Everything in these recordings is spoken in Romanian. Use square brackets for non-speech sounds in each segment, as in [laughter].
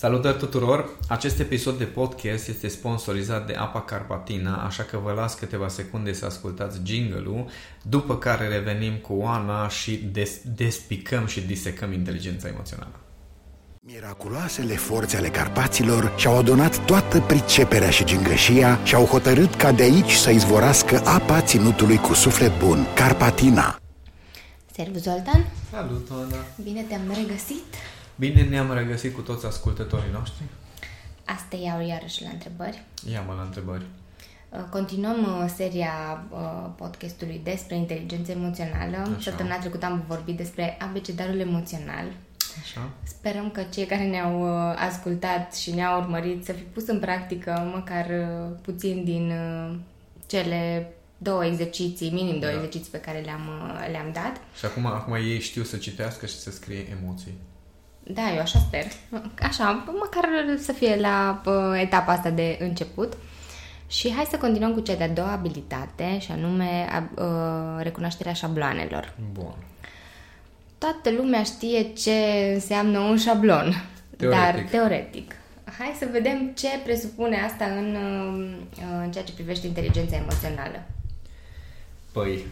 Salutări tuturor! Acest episod de podcast este sponsorizat de Apa Carpatina, așa că vă las câteva secunde să ascultați jingle-ul, după care revenim cu Oana și des- despicăm și disecăm inteligența emoțională. Miraculoasele forțe ale Carpaților și-au adunat toată priceperea și gingășia și au hotărât ca de aici să izvorască apa ținutului cu suflet bun, Carpatina. Servus, Zoltan! Salut, Oana! Bine te-am regăsit! Bine ne-am regăsit cu toți ascultătorii noștri. Asta iau iarăși la întrebări. Ia-mă la întrebări. Uh, Continuăm uh, seria uh, podcastului despre inteligență emoțională. Așa. Săptămâna trecută am vorbit despre abecedarul emoțional. Așa? Sperăm că cei care ne-au uh, ascultat și ne-au urmărit să fi pus în practică măcar uh, puțin din uh, cele două exerciții, minim două Da. exerciții pe care le-am, uh, le-am dat. Și acum, acum ei știu să citească și să scrie emoții. Da, eu așa sper. Așa, măcar să fie la uh, etapa asta de început. Și hai să continuăm cu cea de-a doua abilitate, și anume uh, recunoașterea șabloanelor. Bun. Toată lumea știe ce înseamnă un șablon, Teoretic. dar teoretic. Hai să vedem ce presupune asta în, uh, în ceea ce privește inteligența emoțională. Păi,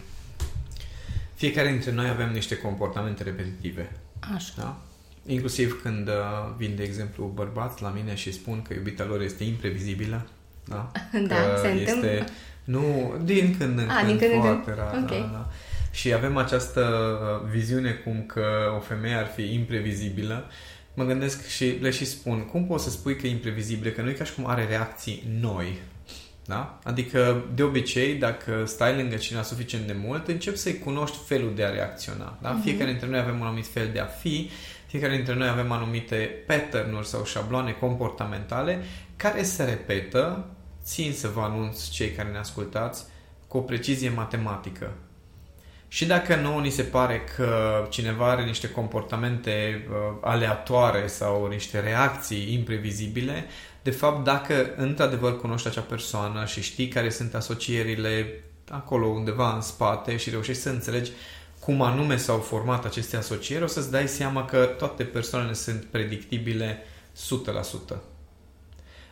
fiecare dintre noi avem niște comportamente repetitive. Așa. Da? Inclusiv când uh, vin, de exemplu, bărbați la mine și spun că iubita lor este imprevizibilă. Da, [laughs] Da, că se este, întâmplă. Nu, din când în A, când, din când în când. foarte rar. Ok. Da, da. Și avem această uh, viziune cum că o femeie ar fi imprevizibilă. Mă gândesc și le și spun, cum poți să spui că e imprevizibilă? Că nu e ca și cum are reacții noi. Da? Adică, de obicei, dacă stai lângă cineva suficient de mult, începi să-i cunoști felul de a reacționa. Da? Fiecare dintre noi avem un anumit fel de a fi, fiecare dintre noi avem anumite pattern-uri sau șabloane comportamentale care se repetă, țin să vă anunț cei care ne ascultați, cu o precizie matematică. Și dacă nouă ni se pare că cineva are niște comportamente uh, aleatoare sau niște reacții imprevizibile, de fapt, dacă într-adevăr cunoști acea persoană și știi care sunt asocierile acolo undeva în spate și reușești să înțelegi cum anume s-au format aceste asocieri, o să-ți dai seama că toate persoanele sunt predictibile 100%.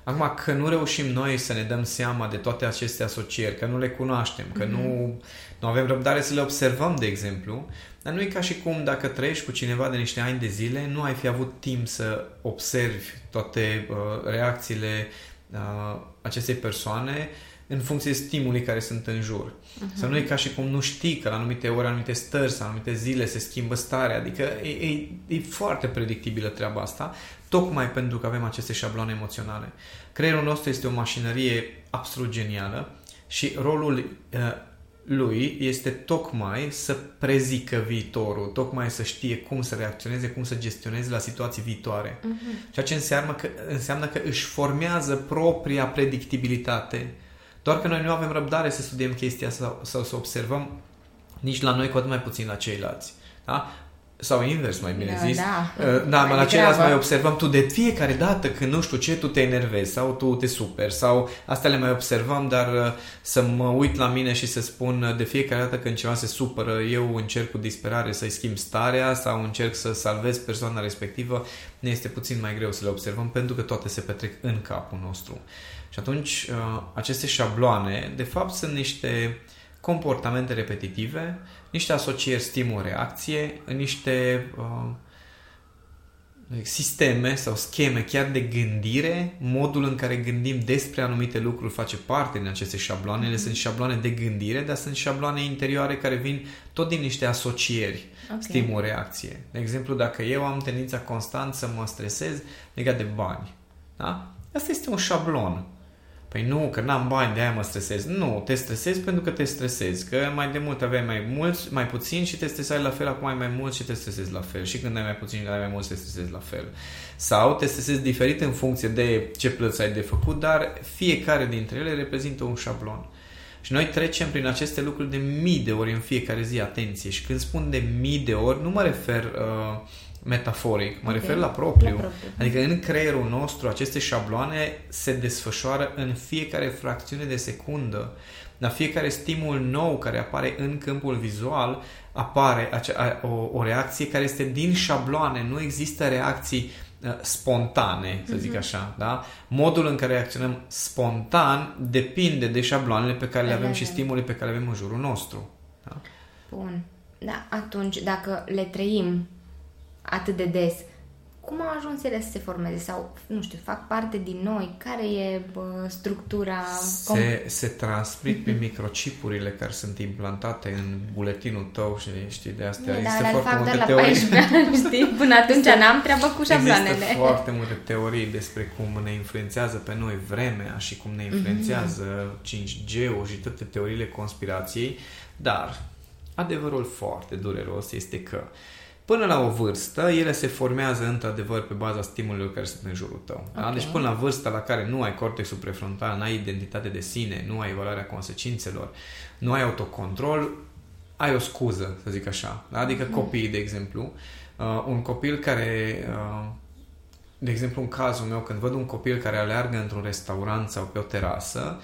Acum, că nu reușim noi să ne dăm seama de toate aceste asocieri, că nu le cunoaștem, că nu, nu avem răbdare să le observăm, de exemplu, dar nu e ca și cum dacă trăiești cu cineva de niște ani de zile, nu ai fi avut timp să observi toate uh, reacțiile uh, acestei persoane în funcție de stimulii care sunt în jur. Uh-huh. Să nu e ca și cum nu știi că la anumite ori, anumite stări sau anumite zile se schimbă starea. Adică e, e, e foarte predictibilă treaba asta, tocmai pentru că avem aceste șabloane emoționale. Creierul nostru este o mașinărie absolut genială și rolul uh, lui este tocmai să prezică viitorul, tocmai să știe cum să reacționeze, cum să gestioneze la situații viitoare. Uh-huh. Ceea ce înseamnă că, înseamnă că își formează propria predictibilitate. Doar că noi nu avem răbdare să studiem chestia sau, sau să observăm nici la noi, cu atât mai puțin la ceilalți. Da? Sau invers, mai bine Da, zis. da. Uh, Da, Mai mai la ceilalți degrabă. mai observăm tu de fiecare dată când nu știu ce, tu te enervezi sau tu te superi sau astea le mai observăm, dar uh, să mă uit la mine și să spun uh, de fiecare dată când ceva se supără, eu încerc cu disperare să-i schimb starea sau încerc să salvez persoana respectivă, ne este puțin mai greu să le observăm pentru că toate se petrec în capul nostru. Și atunci uh, aceste șabloane, de fapt, sunt niște comportamente repetitive, niște asocieri stimul-reacție, niște uh, sisteme sau scheme chiar de gândire, modul în care gândim despre anumite lucruri face parte din aceste șabloane. Ele sunt șabloane de gândire, dar sunt șabloane interioare care vin tot din niște asocieri, Ok. stimul-reacție. De exemplu, dacă eu am tendința constant să mă stresez legat de bani, da? Asta este un șablon. Păi nu, că n-am bani, de aia mă stresez. Nu, te stresezi pentru că te stresezi. Că mai de mult aveai mai mulți, mai puțin și te stresai la fel, acum ai mai mult și te stresezi la fel. Și când ai mai puțin și ai mai mult, te stresezi la fel. Sau te stresezi diferit în funcție de ce plăți ai de făcut, dar fiecare dintre ele reprezintă un șablon. Și noi trecem prin aceste lucruri de mii de ori în fiecare zi, atenție. Și când spun de mii de ori, nu mă refer uh, metaforic, mă Ok. refer la propriu. La propriu. Adică în creierul nostru aceste șabloane se desfășoară în fiecare fracțiune de secundă. La fiecare stimul nou care apare în câmpul vizual apare acea, a- o, o reacție care este din șabloane. Nu există reacții uh, spontane, să zic așa, da? Modul în care reacționăm spontan depinde de șabloanele pe care le avem și stimulii pe care le avem în jurul nostru. Da? Bun. Da, atunci, dacă le trăim atât de des, cum au ajuns ele să se formeze? Sau, nu știu, fac parte din noi? Care e bă, structura? Se, se transmit prin microcipurile care sunt implantate în buletinul tău și știi de astea. Da, Există dar foarte fac multe doar la teorii. 14 ani, știi? Până atunci n-am treabă cu șabloanele. Există foarte multe teorii despre cum ne influențează pe noi vremea și cum ne influențează 5G-ul și toate teoriile conspirației, dar adevărul foarte dureros este că Până la o vârstă, ele se formează într-adevăr pe baza stimulelor care sunt în jurul tău. Da? Ok. Deci până la vârsta la care nu ai cortexul prefrontal, nu ai identitate de sine, nu ai evaluarea consecințelor, nu ai autocontrol, ai o scuză, să zic așa. Da? Adică copiii, de exemplu, uh, un copil care, uh, de exemplu, în cazul meu, când văd un copil care aleargă într-un restaurant sau pe o terasă,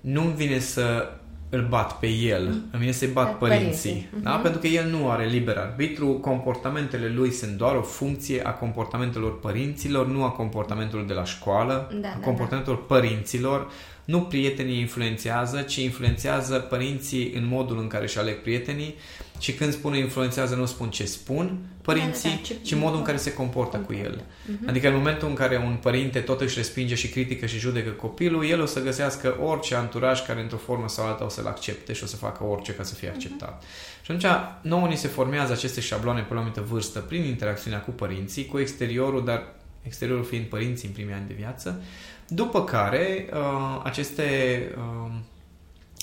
nu-mi vine să îl bat pe el, îmi vine să-i bat Pe părinții. părinții. Da? Pentru că el nu are liber arbitru, comportamentele lui sunt doar o funcție a comportamentelor părinților, nu a comportamentelor de la școală, Da, a da, comportamentelor părinților. Nu prietenii influențează, ci influențează părinții în modul în care își aleg prietenii și când spun influențează, nu spun ce spun părinții, Da, da, ce- ci modul în care se comportă cu el. Adică în momentul în care un părinte tot își respinge și critică și judecă copilul, el o să găsească orice anturaj care într-o formă sau alta o să-l accepte și o să facă orice ca să fie acceptat. Și atunci nouă ni se formează aceste șabloane pe la o anumită vârstă prin interacțiunea cu părinții, cu exteriorul, dar exteriorul fiind părinții în primii ani de viață, după care uh, aceste uh,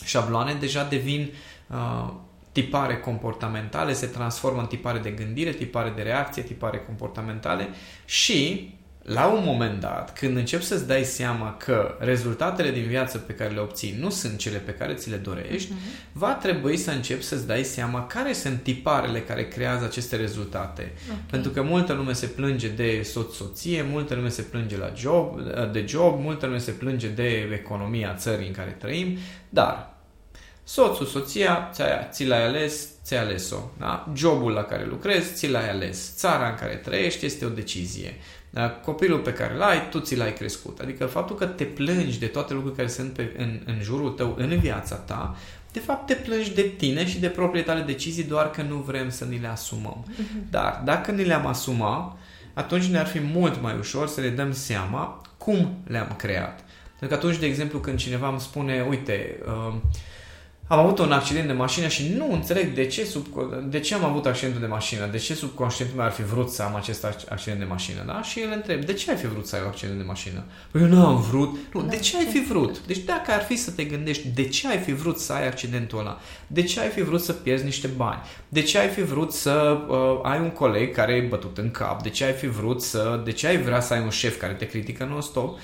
șabloane deja devin uh, tipare comportamentale, se transformă în tipare de gândire, tipare de reacție, tipare comportamentale și la un moment dat, când începi să-ți dai seama că rezultatele din viață pe care le obții nu sunt cele pe care ți le dorești, uh-huh. va trebui să începi să-ți dai seama care sunt tiparele care creează aceste rezultate. Okay. Pentru că multă lume se plânge de soț-soție, multă lume se plânge la job, de job, multă lume se plânge de economia țării în care trăim, dar Soțul, soția, ți-ai, ți l-ai ales, ți-ai ales-o. Da? Jobul la care lucrezi, ți l-ai ales. Țara în care trăiești este o decizie. Da? Copilul pe care l-ai, tu ți l-ai crescut. Adică faptul că te plângi de toate lucrurile care sunt pe, în, în jurul tău, în viața ta, de fapt te plângi de tine și de propriile tale decizii doar că nu vrem să ni le asumăm. Uh-huh. Dar dacă ni le-am asumat, atunci ne-ar fi mult mai ușor să le dăm seama cum le-am creat. Pentru că atunci, de exemplu, când cineva îmi spune, uite, uh, am avut un accident de mașină și nu înțeleg de ce, sub, de ce am avut accidentul de mașină, de ce subconștientul meu ar fi vrut să am acest accident de mașină, da? Și el întreb, de ce ai fi vrut să ai un accident de mașină? Păi eu nu am vrut. Nu, Da, de ce ai fi vrut? Deci dacă ar fi să te gândești, de ce ai fi vrut să ai accidentul ăla? De ce ai fi vrut să pierzi niște bani? De ce ai fi vrut să uh, ai un coleg care e bătut în cap? De ce ai fi vrut să... De ce ai vrea să ai un șef care te critică non-stop?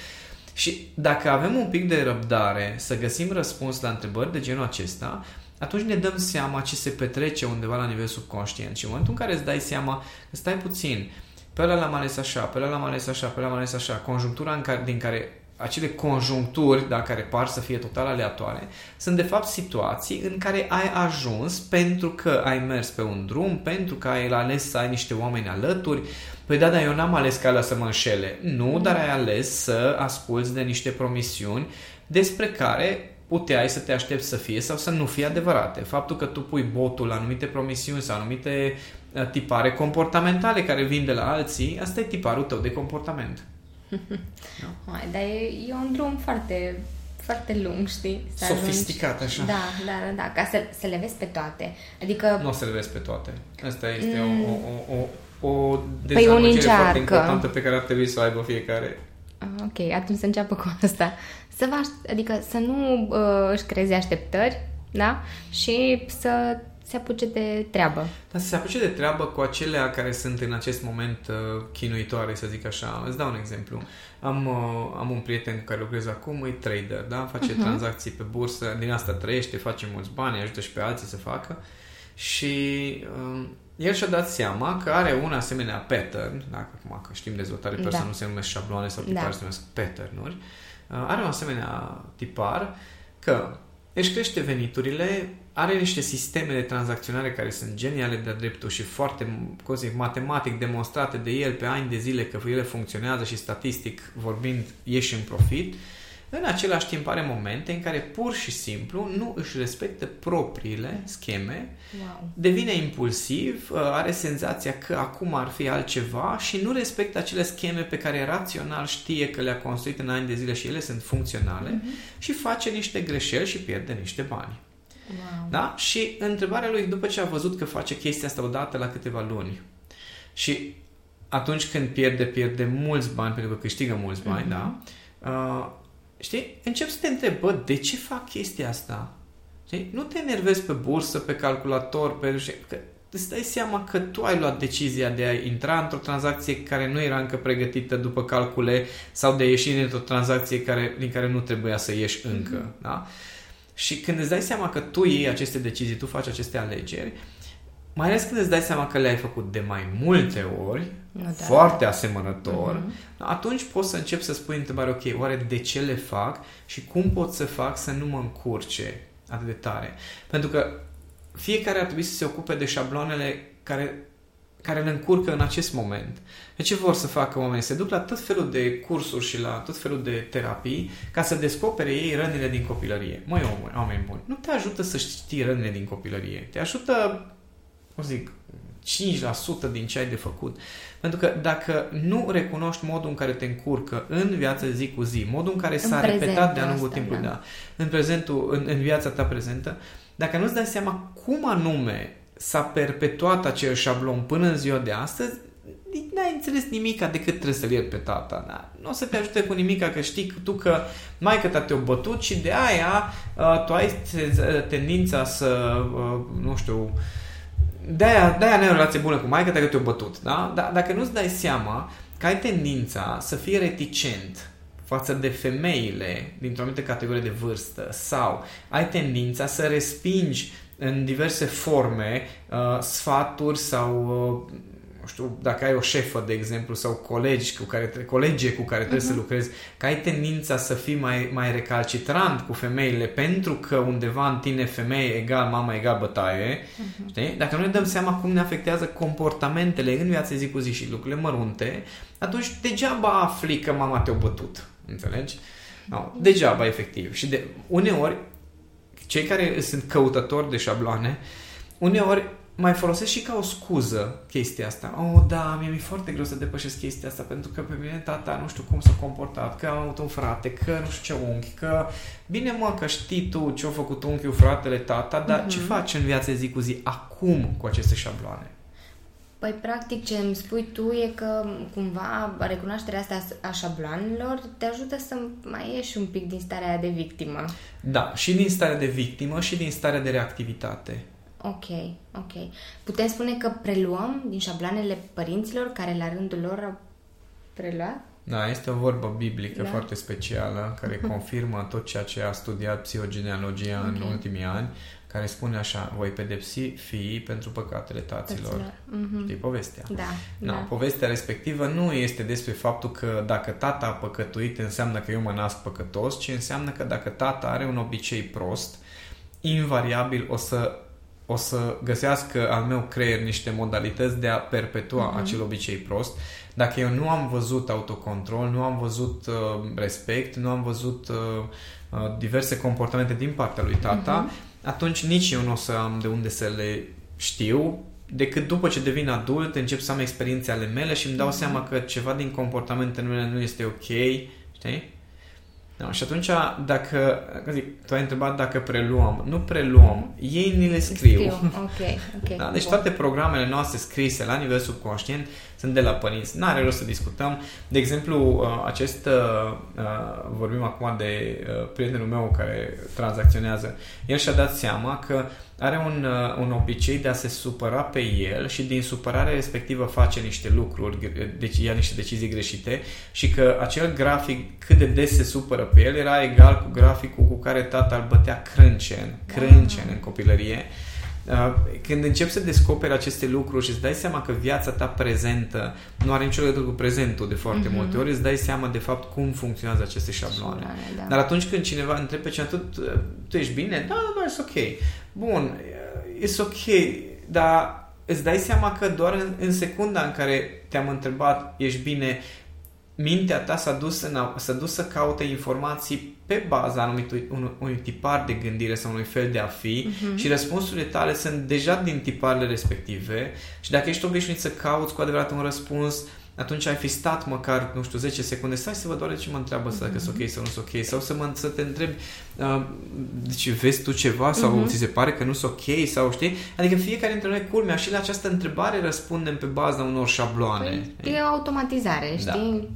Și dacă avem un pic de răbdare să găsim răspuns la întrebări de genul acesta, atunci ne dăm seama ce se petrece undeva la nivel subconștient. Și în momentul în care îți dai seama, stai puțin, pe ăla l-am ales așa, pe ăla l-am ales așa, pe ăla l-am ales așa, conjunctura în care, din care acele conjuncturi, da, care par să fie total aleatoare, sunt de fapt situații în care ai ajuns pentru că ai mers pe un drum, pentru că ai ales să ai niște oameni alături. Păi da, dar eu n-am ales calea să mă înșele. Nu, dar ai ales să asculți de niște promisiuni despre care puteai să te aștepți să fie sau să nu fie adevărate. Faptul că tu pui botul la anumite promisiuni sau anumite uh, tipare comportamentale care vin de la alții, asta e tiparul tău de comportament. [laughs] Hai, dar e, e un drum foarte, foarte lung, știi? Să Sofisticat, așa. Da, da, da, da, ca să, să le vezi pe toate. Adică... Nu o să le vezi pe toate. Asta este mm. o, o, o, o Păi dezamăgire unii foarte încearcă. importantă pe care ar trebui să o aibă fiecare. Ah, Ok, atunci să înceapă cu asta. Să vă, aș- adică să nu uh, își creeze așteptări, da? Și să se apuce de treabă. Dar să se apuce de treabă cu acelea care sunt în acest moment uh, chinuitoare, să zic așa. Îți dau un exemplu. Am, uh, am un prieten cu care lucrez acum, e trader, da? Face uh-huh. tranzacții pe bursă, din asta trăiește, face mulți bani, ajută și pe alții să facă. Și uh, el și-a dat seama că are un asemenea pattern, dacă acum că știm dezvoltare Da. personală, nu se numesc șabloane sau tipare, Da. se numesc pattern-uri. Uh, are un asemenea tipar că își crește veniturile, are niște sisteme de tranzacționare care sunt geniale de-a dreptul și foarte cum zic, matematic demonstrate de el pe ani de zile că ele funcționează și statistic vorbind ieși în profit, în același timp are momente în care pur și simplu nu își respectă propriile scheme, wow. devine impulsiv, uh, are senzația că acum ar fi altceva și nu respectă acele scheme pe care rațional știe că le-a construit în ani de zile și ele sunt funcționale uh-huh. și face niște greșeli și pierde niște bani. Wow. Da? Și întrebarea lui, după ce a văzut că face chestia asta odată la câteva luni și atunci când pierde, pierde mulți bani, pentru că câștigă mulți bani, uh-huh. da? Uh, știi, încep să te întrebi, bă, de ce fac chestia asta? Știi? Nu te enervezi pe bursă, pe calculator, pe... Că îți dai seama că tu ai luat decizia de a intra într-o tranzacție care nu era încă pregătită după calcule sau de a ieși dintr-o tranzacție care, din care nu trebuia să ieși încă. Mm-hmm. Da? Și când îți dai seama că tu iei aceste decizii, tu faci aceste alegeri, mai ales când îți dai seama că le-ai făcut de mai multe ori, nu, da. foarte asemănător, uh-huh. atunci poți să începi să spui întrebare, ok, oare de ce le fac și cum pot să fac să nu mă încurce atât de tare? Pentru că fiecare ar trebui să se ocupe de șabloanele care, care le încurcă în acest moment. De ce vor să facă oamenii? Se duc la tot felul de cursuri și la tot felul de terapii ca să descopere ei rănile din copilărie. Măi, oameni buni, nu te ajută să știi rănile din copilărie. Te ajută, cum zic, 5% din ce ai de făcut. Pentru că dacă nu recunoști modul în care te încurcă în viața zi cu zi, modul în care s-a în repetat de-a lungul timpului, da. da, în prezentul, în, în viața ta prezentă, dacă nu-ți dai seama cum anume s-a perpetuat acel șablon până în ziua de astăzi, n-ai înțeles nimica decât trebuie să-l ieri pe tata. Da? Nu o să te ajute cu nimica că știi tu că mai ta te-a bătut și de aia uh, tu ai tendința să, uh, nu știu, de-aia, de-aia n-ai o relație bună cu maica că te-a bătut, da? Dar dacă nu-ți dai seama că ai tendința să fii reticent față de femeile dintr-o anumită categorie de vârstă sau ai tendința să respingi în diverse forme uh, sfaturi sau uh, nu știu, dacă ai o șefă, de exemplu, sau colegi cu care, colege cu care trebuie uh-huh. să mhm. lucrezi, că ai tendința să fii mai, mai recalcitrant cu femeile pentru că undeva în tine femeie egal mama egal bătaie, uh-huh. știi? Dacă nu ne dăm seama cum ne afectează comportamentele în viața zi cu zi și lucrurile mărunte, atunci degeaba afli că mama te-a bătut. Înțelegi? No, degeaba, efectiv. Și de uneori, cei care sunt căutători de șabloane, uneori mai folosesc și ca o scuză chestia asta. Oh, da, mie mi-e foarte greu să depășesc chestia asta pentru că pe mine tata nu știu cum s-a comportat, că am avut un frate, că nu știu ce unchi, că bine mă că știi tu ce a făcut unchiul, fratele, tata, dar uh-huh. ce faci în viața zi cu zi acum cu aceste șabloane? Păi, practic, ce îmi spui tu e că, cumva, recunoașterea asta a șabloanelor te ajută să mai ieși un pic din starea de victimă. Da, și din starea de victimă și din starea de reactivitate. Ok, ok. Putem spune că preluăm din șabloanele părinților care la rândul lor au preluat? Da, este o vorbă biblică da. foarte specială care [laughs] confirmă tot ceea ce a studiat psihogenealogia okay. în ultimii ani, care spune așa, voi pedepsi fiii pentru păcatele taților. Mm-hmm. Știi povestea? Da, no, da. Povestea respectivă nu este despre faptul că dacă tata a păcătuit înseamnă că eu mă nasc păcătos, ci înseamnă că dacă tata are un obicei prost, invariabil o să o să găsească al meu creier niște modalități de a perpetua uh-huh. acel obicei prost. Dacă eu nu am văzut autocontrol, nu am văzut uh, respect, nu am văzut uh, uh, diverse comportamente din partea lui tata, uh-huh. Atunci nici eu nu o să am de unde să le știu, decât după ce devin adult, încep să am experiențe ale mele și îmi dau uh-huh. seama că ceva din comportamentele mele nu este ok, știi? Da, și atunci, dacă, zic, tu ai întrebat dacă preluăm. Nu preluăm, ei ni le scriu. scriu. Okay, okay. [laughs] Da? Deci Bun. toate programele noastre scrise la nivel subconștient sunt de la părinți. N-are rost să discutăm. De exemplu, uh, acest, uh, uh, vorbim acum de prietenul meu care tranzacționează, el și-a dat seama că are un, un obicei de a se supăra pe el și din supărare respectivă face niște lucruri, deci ia niște decizii greșite și că acel grafic cât de des se supără pe el era egal cu graficul cu care tata îl bătea crâncen, crâncen în copilărie Uh, când începi să descoperi aceste lucruri și îți dai seama că viața ta prezentă nu are nicio legătură cu prezentul de foarte mm-hmm. multe ori, îți dai seama de fapt cum funcționează aceste șabloane. Da. Dar atunci când cineva întrebe pe cineva, tu, tu ești bine? Da, da, e ok. Bun, e ok, dar îți dai seama că doar în, în secunda în care te-am întrebat ești bine, mintea ta s-a dus, în, s-a dus să caute informații pe baza anumitui, un, unui tipar de gândire sau unui fel de a fi uh-huh. și răspunsurile tale sunt deja din tiparele respective și dacă ești obișnuit să cauți cu adevărat un răspuns, atunci ai fi stat măcar, nu știu, 10 secunde, stai să văd doar ce mă întreabă mm-hmm. să dacă sunt ok sau nu sunt ok, sau să, mă, să te întrebi, uh, deci vezi tu ceva sau mm-hmm. ți se pare că nu sunt ok sau știi? Adică fiecare dintre noi, culmea, și la această întrebare răspundem pe baza unor șabloane. Păi, e automatizare, da. știi? Da.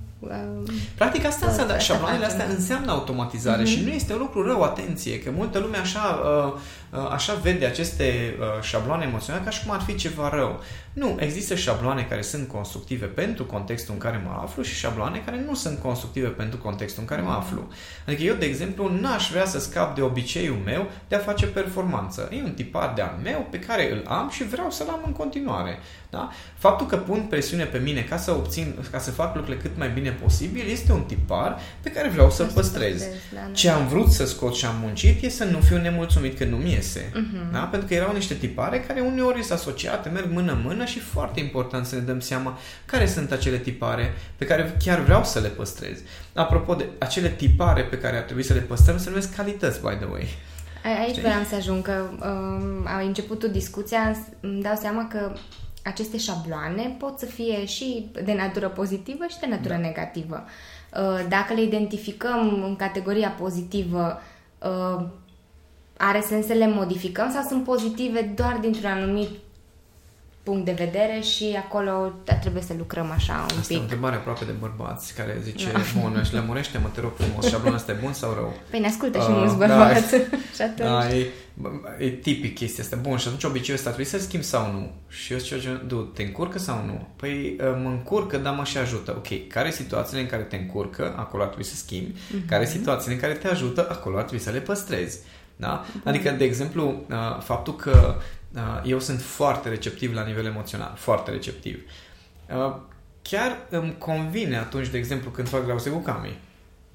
Practic asta înseamnă, șabloanele astea înseamnă automatizare uh-huh. și nu este un lucru rău, atenție, că multă lume așa, uh, uh, așa vede aceste uh, șabloane emoționale ca și cum ar fi ceva rău. Nu, există șabloane care sunt constructive pentru contextul în care mă aflu și șabloane care nu sunt constructive pentru contextul în care mă aflu. Adică eu, de exemplu, n-aș vrea să scap de obiceiul meu de a face performanță. E un tipar de al meu pe care îl am și vreau să-l am în continuare. Da? Faptul că pun presiune pe mine ca să obțin, ca să fac lucrurile cât mai bine posibil, este un tipar pe care vreau să-l păstrez. Da, da. Ce am vrut să scot și am muncit e să nu fiu nemulțumit că nu mi iese. Uh-huh. Da? Pentru că erau niște tipare care uneori sunt asociate, merg mână-mână și foarte important să ne dăm seama care sunt acele tipare pe care chiar vreau să le păstrez. Apropo de acele tipare pe care ar trebui să le păstrăm, se numesc calități, by the way. Aici vreau să ajung, că um, a început o discuția, îmi dau seama că aceste șabloane pot să fie și de natură pozitivă și de natură da. negativă. Uh, dacă le identificăm în categoria pozitivă, uh, are sens să le modificăm sau sunt pozitive doar dintr-un anumit punct de vedere și acolo trebuie să lucrăm așa un Asta pic. e o întrebare aproape de bărbați care zice, da. bun, și lămurește mă te rog frumos, șablonul ăsta e bun sau rău? Păi ne ascultă și uh, mulți da. bărbați. Da, [laughs] și atunci... Da, e, e tipic chestia asta. Bun, și atunci obiceiul ăsta trebuie să-l schimb sau nu? Și eu zice, du, te încurcă sau nu? Păi uh, mă încurcă, dar mă și ajută. Ok, care situațiile în care te încurcă, acolo ar trebui să schimbi. Mm-hmm. Care situațiile în care te ajută, acolo ar trebui să le păstrezi. Da? Adică, de exemplu, uh, faptul că uh, eu sunt foarte receptiv la nivel emoțional, foarte receptiv. Uh, chiar îmi convine atunci, de exemplu, când fac grauze cu Cami.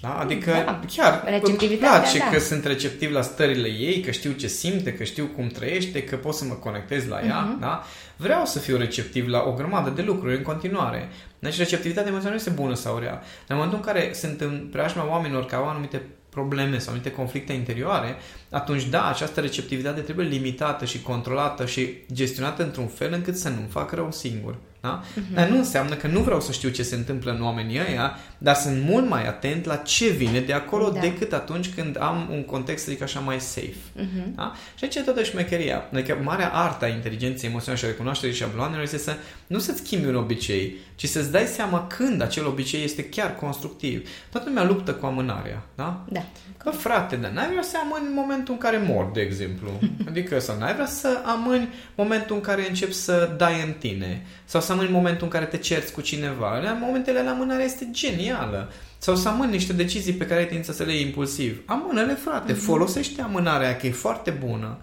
Da? Adică da. chiar îmi place da. că sunt receptiv la stările ei, că știu ce simte, că știu cum trăiește, că pot să mă conectez la ea. Uh-huh. Da? Vreau să fiu receptiv la o grămadă de lucruri în continuare. Deci receptivitatea emoțională nu este bună sau rea. În momentul în care sunt în preajma oamenilor care au anumite probleme sau anumite conflicte interioare, atunci da, această receptivitate trebuie limitată și controlată și gestionată într-un fel încât să nu-mi fac rău singur. Da? Uh-huh. Dar nu înseamnă că nu vreau să știu ce se întâmplă în oamenii ăia, dar sunt mult mai atent la ce vine de acolo da. decât atunci când am un context, să zic așa, mai safe. Uh-huh. Da? Și aici e toată șmecheria. Adică marea arta inteligenței emoționale și a recunoașterii șabloanelor este să nu să-ți schimbi un obicei, ci să-ți dai seama când acel obicei este chiar constructiv. Toată lumea luptă cu amânarea. Da? Da. Că frate, dar n-ai vrea să amâni în momentul în care mor, de exemplu. [laughs] Adică să n-ai vrea să amâni momentul în care începi să dai în tine. Sau să amâni momentul în care te cerți cu cineva. În momentele la amânare este genială. Sau să amâni niște decizii pe care ai tendința să le iei impulsiv. Amână-le, frate. Mm-hmm. Folosește amânarea, că e foarte bună.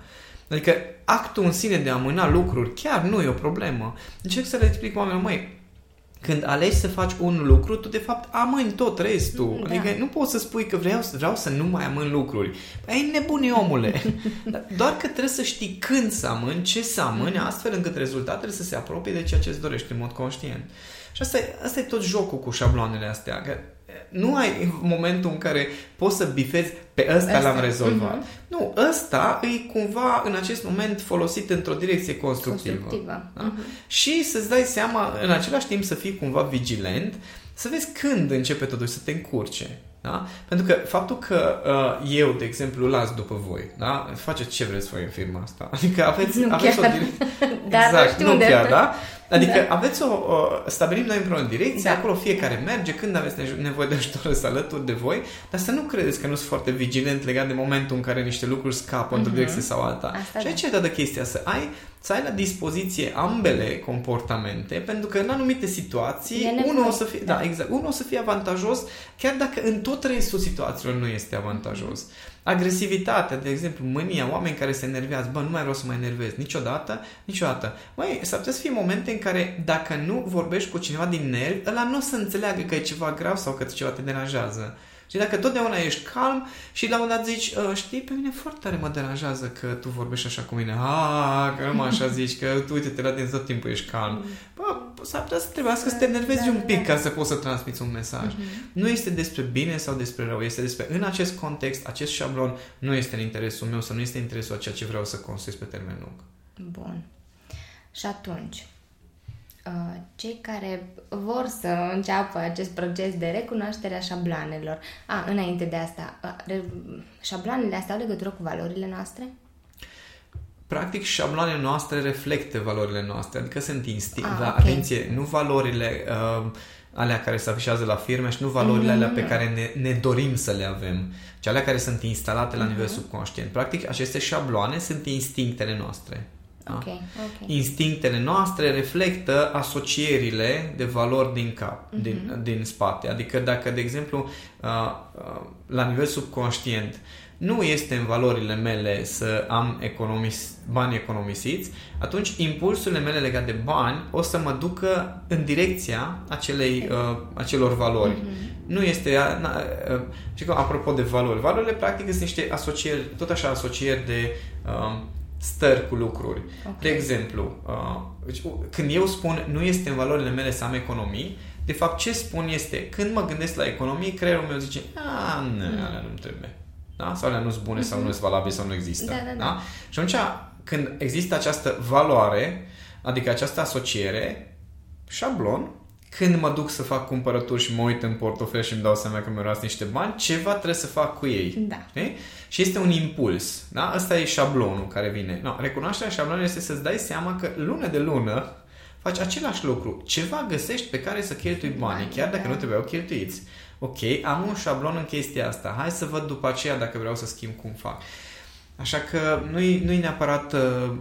Adică actul în sine de a amâna lucruri chiar nu e o problemă. Încerc să le explic oamenilor, măi, când alegi să faci un lucru, tu de fapt amâni tot restul. Da. Adică nu poți să spui că vreau, vreau să nu mai amân lucruri. Păi ai nebuni, omule. [laughs] Doar că trebuie să știi când să amâni, ce să amâni, mhm. astfel încât rezultatele să se apropie de ceea ce îți dorești în mod conștient. Și asta e, asta e tot jocul cu șabloanele astea. Că nu ai momentul în care poți să bifezi pe ăsta Asta. l-am rezolvat. Uh-huh. Nu, ăsta e cumva în acest moment folosit într-o direcție constructivă. constructivă. Da? Uh-huh. Și să-ți dai seama, în același timp să fii cumva vigilent, să vezi când începe totuși să te încurce. Da? Pentru că faptul că uh, eu, de exemplu, las după voi, da? faceți ce vreți voi în firma asta. [laughs] Adică aveți, nu aveți chiar. o [laughs] exact, nu chiar, da? Adică da. aveți o, o, stabilim noi împreună o direcție, da. acolo fiecare merge, când aveți nevoie de ajutor să alături de voi, dar să nu credeți că nu sunt foarte vigilent legat de momentul în care niște lucruri scapă mm-hmm. într-o mhm. direcție sau alta. Asta și aici da. e toată chestia, să ai să ai la dispoziție ambele comportamente, pentru că în anumite situații, unul o să fie, da. da, exact, unul o să fie avantajos, chiar dacă în tot restul situațiilor nu este avantajos. Agresivitatea, de exemplu, mânia, oameni care se enervează, bă, nu mai vreau să mă enervez niciodată, niciodată. Măi, s-ar putea să fie momente în care dacă nu vorbești cu cineva din nervi, ăla nu o să înțeleagă că e ceva grav sau că ceva te deranjează. Și dacă totdeauna ești calm și la un dat zici, ă, știi, pe mine foarte tare mă deranjează că tu vorbești așa cu mine, a, că nu așa [laughs] zici, că tu uite-te la din tot timpul ești calm. Mm. Bă, s-ar putea să trebuiască să te enervezi da, un pic da. ca să poți să transmiți un mesaj. Mm-hmm. Nu este despre bine sau despre rău, este despre în acest context, acest șablon nu este în interesul meu sau nu este în interesul a ceea ce vreau să construiesc pe termen lung. Bun. Și atunci, Uh, cei care vor să înceapă acest proces de recunoaștere a șabloanelor. A, înainte de asta, uh, șabloanele astea au legătură cu valorile noastre? Practic, șabloanele noastre reflectă valorile noastre, adică sunt instinct. Ah, okay. Atenție, nu valorile uh, alea care se afișează la firme și nu valorile mm-hmm. alea pe care ne, ne dorim să le avem, ci alea care sunt instalate la mm-hmm. nivel subconștient. Practic, aceste șabloane sunt instinctele noastre. Da? Okay, okay. Instinctele noastre reflectă asocierile de valori din cap, uh-huh. din, din spate. Adică dacă, de exemplu, la nivel subconștient, nu este în valorile mele să am economis, bani economisiți, atunci impulsurile mele legate de bani o să mă ducă în direcția acelei, uh, acelor valori. Uh-huh. Nu este... Uh, uh, apropo de valori, valorile practic sunt niște asocieri, tot așa asocieri de uh, stări cu lucruri. Okay. De exemplu, uh, când eu spun nu este în valorile mele să am economii, de fapt ce spun este, când mă gândesc la economii, creierul meu zice, a, nu, mm. alea nu trebuie. Da? Sau alea nu sunt bune, mm-hmm. sau nu sunt valabile, sau nu există. Da, da, da. Da? Și atunci, când există această valoare, adică această asociere, șablon, când mă duc să fac cumpărături și mă uit în portofel și îmi dau seama că mi-au niște bani, ceva trebuie să fac cu ei. Da. Okay? Și este un impuls. Da? Asta e șablonul care vine. No, recunoașterea șablonului este să-ți dai seama că lună de lună faci același lucru. Ceva găsești pe care să cheltui banii, chiar dacă da. nu trebuiau cheltuiți. Ok, am un șablon în chestia asta. Hai să văd după aceea dacă vreau să schimb cum fac. Așa că nu-i, nu-i neapărat... Uh,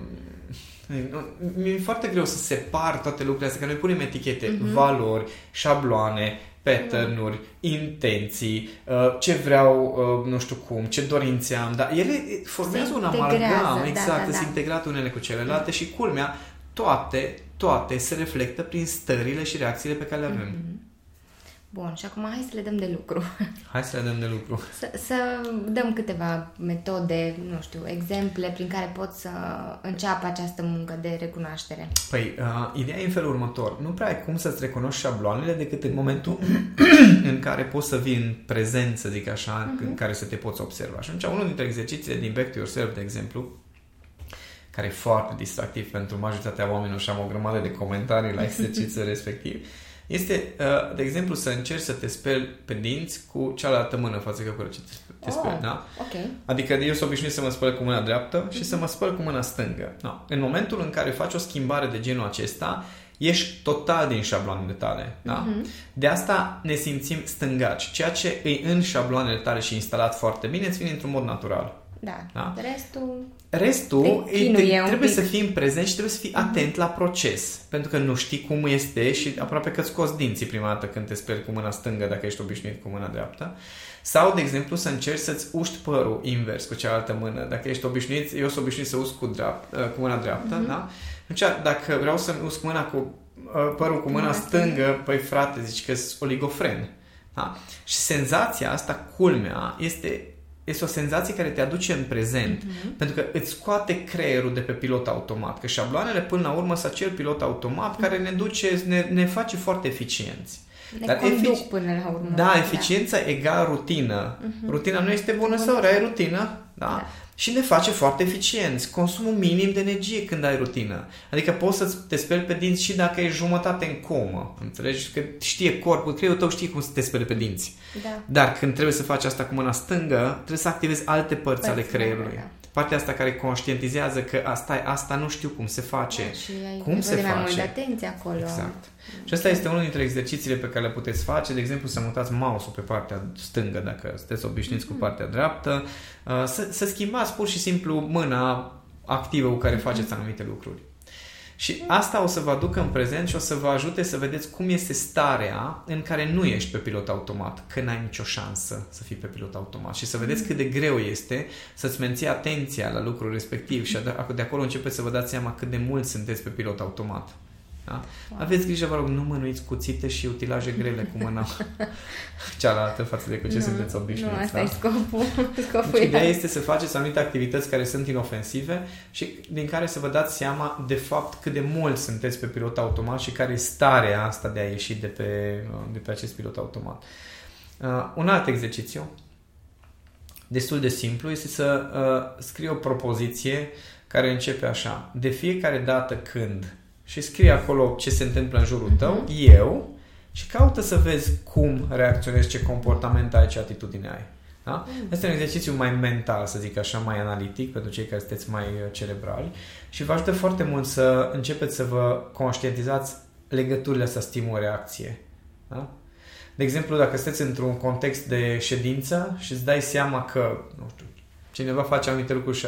mi-e foarte greu să separ toate lucrurile astea, că noi punem etichete, uh-huh. valori, șabloane, pattern-uri, intenții, uh, ce vreau, uh, nu știu cum, ce dorințe am, dar ele formează un amalgam, exact, da, da, da. sunt integrate unele cu celelalte și culmea, toate, toate se reflectă prin stările și reacțiile pe care le avem. Mm-hmm. Bun, și acum hai să le dăm de lucru. [laughs] Hai să le dăm de lucru. Să, să dăm câteva metode, nu știu, exemple prin care pot să înceapă această muncă de recunoaștere. Păi, uh, ideea e în felul următor. Nu prea ai cum să-ți recunoști șabloanele decât în momentul [coughs] în care poți să vii în prezent, să zic așa, uh-huh. în care să te poți observa. Și atunci, unul dintre exercițiile din Back to Yourself, de exemplu, care e foarte distractiv pentru majoritatea oamenilor și am o grămadă de comentarii la [laughs] exercițiul respectiv, este, uh, de exemplu, să încerci să te speli pe dinți cu cealaltă mână față că ce te speli, oh, da? Okay. Adică eu sunt obișnuit să mă spăl cu mâna dreaptă și să mă spăl cu mâna stângă. No. În momentul în care faci o schimbare de genul acesta, ești total din șabloanele tale. Da? Uh-huh. De asta ne simțim stângaci. Ceea ce e în șabloanele tale și instalat foarte bine, îți vine într-un mod natural. Da. da? Restul... Restul te te, trebuie să fii în prezent și trebuie să fii uh-huh. atent la proces. Pentru că nu știi cum este și aproape că îți scoți dinții prima dată când te speri cu mâna stângă dacă ești obișnuit cu mâna dreaptă. Sau, de exemplu, să încerci să-ți uști părul invers cu cealaltă mână. Dacă ești obișnuit, eu sunt obișnuit să usc cu, dreapta, cu mâna dreaptă, uh-huh. da? Atunci, dacă vreau să usc mâna cu uh, părul cu mâna stângă, păi frate, zici că sunt oligofren. Da? Și senzația asta, culmea, este este o senzație care te aduce în prezent, uh-huh. pentru că îți scoate creierul de pe pilot automat. Că șabloanele, până la urmă, sunt acel pilot automat uh-huh. care ne duce, ne, ne face foarte eficienți. Ne Dar conduc efic- până la urmă. Da, eficiența da. egal rutină. Uh-huh. Rutina nu este bună sau rea, e rutină. Da? da și ne face foarte eficienți. Consumul minim de energie când ai rutină. Adică poți să te speli pe dinți și dacă e jumătate în comă. Înțelegi? Că știe corpul, creierul tău știe cum să te speli pe dinți. Da. Dar când trebuie să faci asta cu mâna stângă, trebuie să activezi alte părți, părți ale creierului. Da, da partea asta care conștientizează că asta, asta nu știu cum se face. Da, și ai cum se face? mai mult de atenție acolo. Exact. Și asta este unul dintre exercițiile pe care le puteți face. De exemplu, să mutați mouse-ul pe partea stângă dacă sunteți obișnuiți mm-hmm. cu partea dreaptă. Uh, să, să schimbați pur și simplu mâna activă cu care mm-hmm. faceți anumite lucruri. Și asta o să vă aducă în prezent și o să vă ajute să vedeți cum este starea în care nu ești pe pilot automat, că n-ai nicio șansă să fii pe pilot automat și să vedeți cât de greu este să-ți menții atenția la lucrul respectiv și de acolo începeți să vă dați seama cât de mult sunteți pe pilot automat. Da? Wow. Aveți grijă, vă rog, nu mânuiți cuțite și utilaje grele cu mâna [laughs] cealaltă față de cu ce nu, sunteți obișnuiți. Nu, asta da? e scopul. [laughs] scopul deci, ideea este să faceți anumite activități care sunt inofensive și din care să vă dați seama de fapt cât de mult sunteți pe pilot automat și care e starea asta de a ieși de pe, de pe acest pilot automat. Uh, un alt exercițiu destul de simplu este să uh, scrii o propoziție care începe așa. De fiecare dată când și scrie acolo ce se întâmplă în jurul tău, uh-huh. eu, și caută să vezi cum reacționezi, ce comportament ai, ce atitudine ai. Da? Mm. Este un exercițiu mai mental, să zic așa, mai analitic pentru cei care sunteți mai uh, cerebrali și vă ajută foarte mult să începeți să vă conștientizați legăturile astea stimul-reacție. Da? De exemplu, dacă sunteți într-un context de ședință și îți dai seama că, nu știu, cineva face anumite lucruri și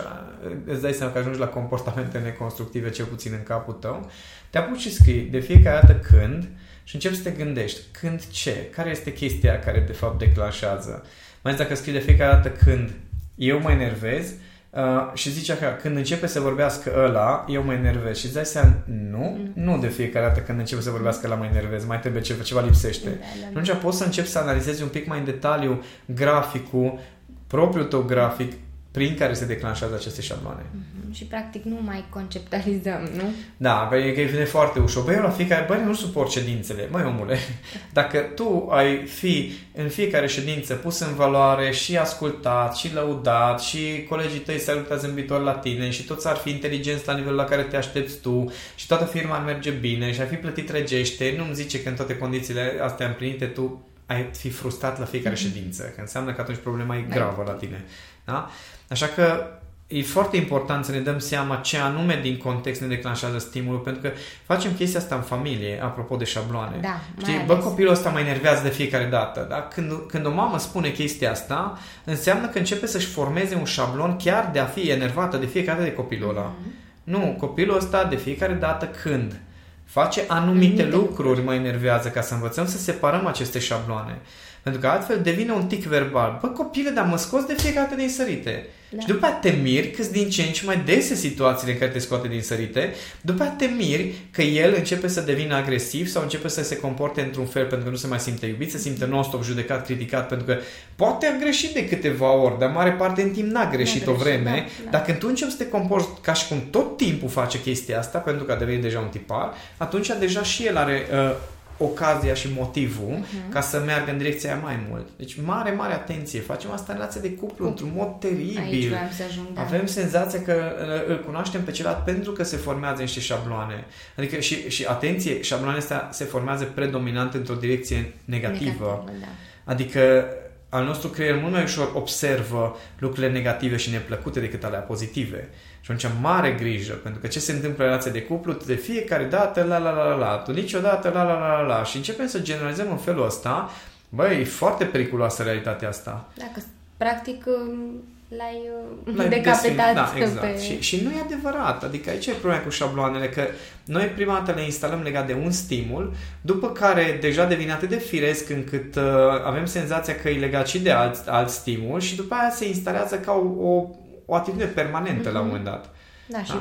îți dai seama că ajungi la comportamente neconstructive, cel puțin în capul tău, te apuci și scrii de fiecare dată când și începi să te gândești când ce, care este chestia care de fapt declanșează. Mai ales dacă scrii de fiecare dată când eu mă enervez uh, și zici așa, când începe să vorbească ăla, eu mă enervez și îți dai seama, nu, mm. nu de fiecare dată când începe să vorbească ăla mă enervez, mai trebuie ceva, ceva lipsește. Da, da, da. Atunci poți să începi să analizezi un pic mai în detaliu graficul, propriul tău grafic, prin care se declanșează aceste șabloane. Mm-hmm. Și practic nu mai conceptualizăm, nu? Da, că e vine foarte ușor. Băi, eu la fiecare, băi, nu suport ședințele. Măi, omule, [laughs] dacă tu ai fi în fiecare ședință pus în valoare și ascultat și lăudat și colegii tăi se uită zâmbitor la tine și toți ar fi inteligenți la nivelul la care te aștepți tu și toată firma ar merge bine și ar fi plătit regește, nu-mi zice că în toate condițiile astea împlinite tu ai fi frustrat la fiecare mm-hmm. ședință, că înseamnă că atunci problema e gravă la tine. Da? Așa că e foarte important să ne dăm seama ce anume din context ne declanșează stimulul, pentru că facem chestia asta în familie, apropo de șabloane. Da, Știi, bă, copilul ăsta mă enervează de fiecare dată. Da? Când, când o mamă spune chestia asta, înseamnă că începe să-și formeze un șablon chiar de a fi enervată de fiecare dată de copilul ăla. Mm-hmm. Nu, copilul ăsta de fiecare dată când face anumite, anumite lucruri mă enervează ca să învățăm să separăm aceste șabloane. Pentru că altfel devine un tic verbal. Bă, copile, dar mă scos de fiecare dată din sărite. Da. Și după aceea te miri că din ce în ce mai dese situațiile în care te scoate din sărite, după aceea te miri că el începe să devină agresiv sau începe să se comporte într-un fel pentru că nu se mai simte iubit, se simte non-stop judecat, criticat, pentru că poate a greșit de câteva ori, dar mare parte în timp n-a greșit, n-a greșit o vreme. Da, da. Dacă tu începi să te comporți ca și cum tot timpul face chestia asta, pentru că a devenit deja un tipar, atunci deja și el are uh, ocazia și motivul uh-huh. ca să meargă în direcția aia mai mult. Deci mare, mare atenție. Facem asta în relație de cuplu Cu... într-un mod teribil. să ajung, da. Avem senzația că uh, îl cunoaștem pe celălalt pentru că se formează niște șabloane. Adică și, și atenție, șabloanele astea se formează predominant într-o direcție negativă. negativă da. Adică al nostru creier mult mai ușor observă lucrurile negative și neplăcute decât alea pozitive. Și atunci mare grijă, pentru că ce se întâmplă în relația de cuplu, de fiecare dată la la la la la, tu niciodată la la la la la și începem să generalizăm în felul ăsta, băi, e foarte periculoasă realitatea asta. Dacă practic um, l-ai, uh, l-ai decapitat da, exact. pe... Și, și nu e adevărat. Adică aici e problema cu șabloanele, că noi prima dată le instalăm legat de un stimul, după care deja devine atât de firesc încât uh, avem senzația că e legat și de alt, alt stimul și după aia se instalează ca o, o, o atitudine permanentă mm-hmm. la un moment dat. Da, da, și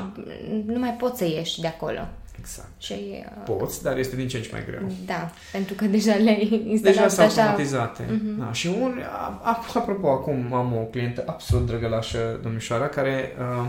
nu mai poți să ieși de acolo. Exact. Și, uh, Poți, dar este din ce în ce mai greu. Da, pentru că deja le-ai instalat Deja sunt așa... automatizate. Uh-huh. Da. Și un, apropo, acum am o clientă absolut drăgălașă, domnișoara, care uh,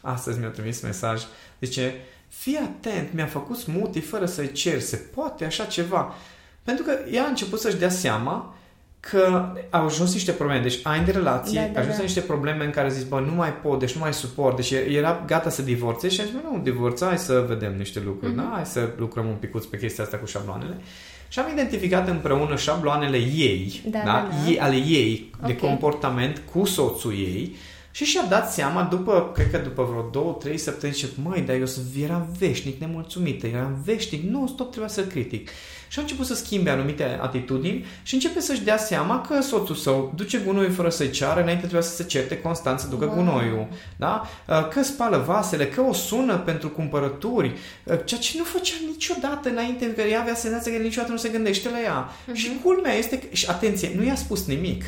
astăzi mi-a trimis mesaj. Zice, fii atent, mi-a făcut smoothie fără să-i cer, se poate așa ceva. Pentru că ea a început să-și dea seama că au ajuns niște probleme. Deci ani de relații, da, da, ajuns da. niște probleme în care zici, bă, nu mai pot, deci nu mai suport. Deci era gata să divorțe și a zis, bă, nu, divorța, hai să vedem niște lucruri, uh-huh. da? Hai să lucrăm un picuț pe chestia asta cu șabloanele. Și am identificat împreună șabloanele ei, da, da? Da, da. Ei, ale ei, okay. de comportament cu soțul ei Și și-a dat seama, după, cred că după vreo două, trei săptămâni, și măi, dar eu să eram veșnic nemulțumită, eram veșnic, nu, stop, trebuia să critic. Și a început să schimbe anumite atitudini și începe să-și dea seama că soțul său duce gunoiul fără să-i ceară, înainte trebuia să se certe constant să ducă wow. gunoiul, da? că spală vasele, că o sună pentru cumpărături, ceea ce nu făcea niciodată înainte, că ea avea senzația că niciodată nu se gândește la ea. Uh-huh. Și culmea este că, și atenție, nu i-a spus nimic.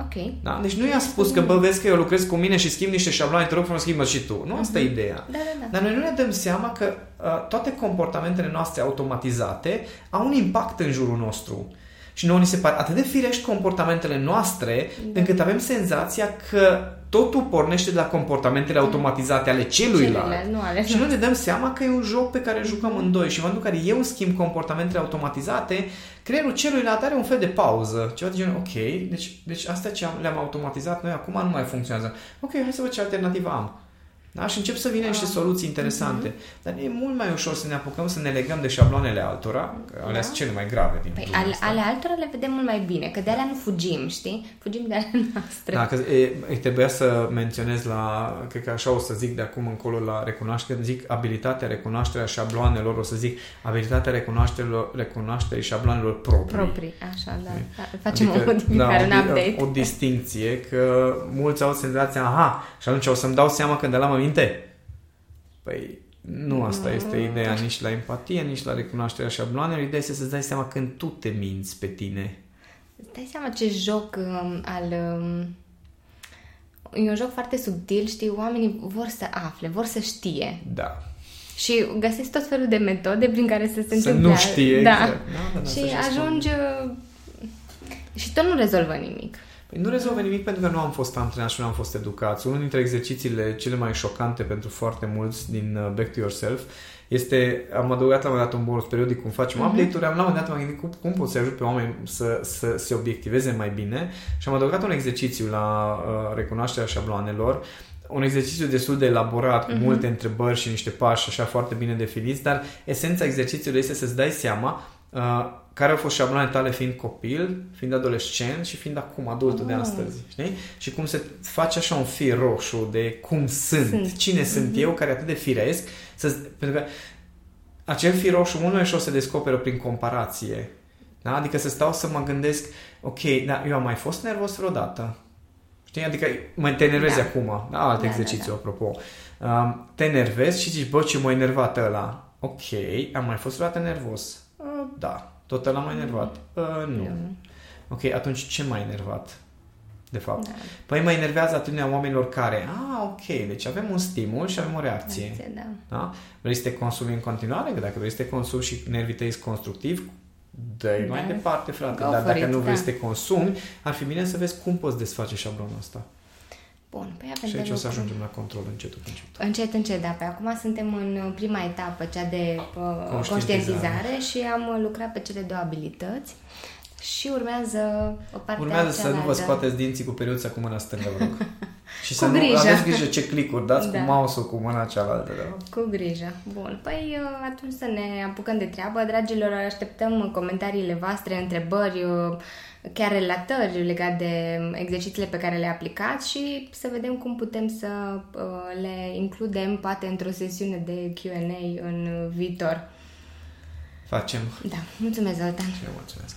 Ok. Da? Deci nu i-a spus că, bă, vezi că eu lucrez cu mine și schimb niște șabloane, te rog frumos, schimbă și tu. Nu asta uh-huh. e ideea. Da, da, da. Dar noi nu ne dăm seama că uh, toate comportamentele noastre automatizate au un impact în jurul nostru. Și nouă ni se pare atât de firești comportamentele noastre, da. încât avem senzația că totul pornește de la comportamentele mm. automatizate ale celuilalt. Celele, nu ale și nu ne dăm seama că e un joc pe care jucăm în doi. Și în momentul în care eu schimb comportamentele automatizate, creierul celuilalt are un fel de pauză. Ceva de genul, ok, deci, deci astea ce am, le-am automatizat noi acum nu mai funcționează. Ok, hai să văd ce alternativă am. Da? Și încep să vină niște soluții interesante. Mm-hmm. Dar e mult mai ușor să ne apucăm să ne legăm de șabloanele altora, că alea da. sunt cele mai grave din păi, ale, ale altora le vedem mult mai bine, că de alea nu fugim, știi? Fugim de ale noastre. Da, că e, e, trebuia să menționez la, cred că așa o să zic de acum încolo la recunoaștere, zic abilitatea recunoașterea șabloanelor, o să zic abilitatea recunoașterilor, recunoașterii șabloanelor proprii. Proprii, așa, da. da. Facem adică, o modificare, da, un update. O, o distinție, că mulți au senzația, aha, și atunci o să-mi dau seama când la minte. Păi nu asta este ideea nici la empatie, nici la recunoașterea șabloanelor. Ideea este să-ți dai seama când tu te minți pe tine. Îți dai seama ce joc um, al... Um, e un joc foarte subtil, știi? Oamenii vor să afle, vor să știe. Da. Și găsesc tot felul de metode prin care să se întâmple. Să nu știe. Da. Exact. da, da, da și ajungi... Uh, și tot nu rezolvă nimic. Păi nu rezolvă nimic pentru că nu am fost antrenați și nu am fost educați. Unul dintre exercițiile cele mai șocante pentru foarte mulți din uh, Back to Yourself este, am adăugat la un dat un bonus periodic cum facem uh-huh. update-uri, am la un moment dat m-am gândit cum, cum pot să ajut pe oameni să, să se obiectiveze mai bine și am adăugat un exercițiu la uh, recunoașterea șabloanelor un exercițiu destul de elaborat, cu uh-huh. multe întrebări și niște pași așa foarte bine definiți, dar esența exercițiului este să-ți dai seama uh, care au fost șabloane tale fiind copil, fiind adolescent și fiind acum adultul oh. de astăzi. Știi? Și cum se face așa un fir roșu de cum sunt, sunt. cine mm-hmm. sunt eu, care e atât de firesc, să, pentru că acel fir roșu mult mai ușor se descoperă prin comparație. Da? Adică să stau să mă gândesc, ok, dar eu am mai fost nervos vreodată. Știi? Adică mă te enervezi da. acum. Da? Alt da, exercițiu, da, da. apropo. Um, te enervezi și zici, bă, ce m-a enervat ăla. Ok, am mai fost vreodată nervos. Uh, da. Tot l-a mai enervat? Uh, nu. nu. Ok, atunci ce m-a enervat? De fapt. Da. Păi mă enervează atitudinea oamenilor care, ah, ok, deci avem un stimul și avem o reacție. reacție da. da? Vrei să te consumi în continuare? Că dacă vrei să te consumi și nervii tăi sunt constructiv, dă da. mai departe, frate. Go Dar dacă it, nu vrei da. să te consumi, ar fi bine să vezi cum poți desface șablonul ăsta. Bun, păi avem Și aici o să ajungem la control încetul cu încet. Încet, încet, da. Pe acum suntem în prima etapă, cea de uh, conștientizare și am lucrat pe cele două abilități. Și urmează o parte Urmează să nu vă scoateți dinții cu periuța cu mâna stângă, vă rog. [laughs] Și să grijă. nu aveți grijă ce clicuri dați da. cu mouse-ul cu mâna cealaltă. Da? Cu grijă. Bun. Păi uh, atunci să ne apucăm de treabă. Dragilor, așteptăm comentariile voastre, întrebări, uh, chiar relatări legate de exercițiile pe care le aplicați și să vedem cum putem să uh, le includem poate într-o sesiune de Q&A în viitor. Facem. Da. Mulțumesc, Zoltan. Și eu mulțumesc.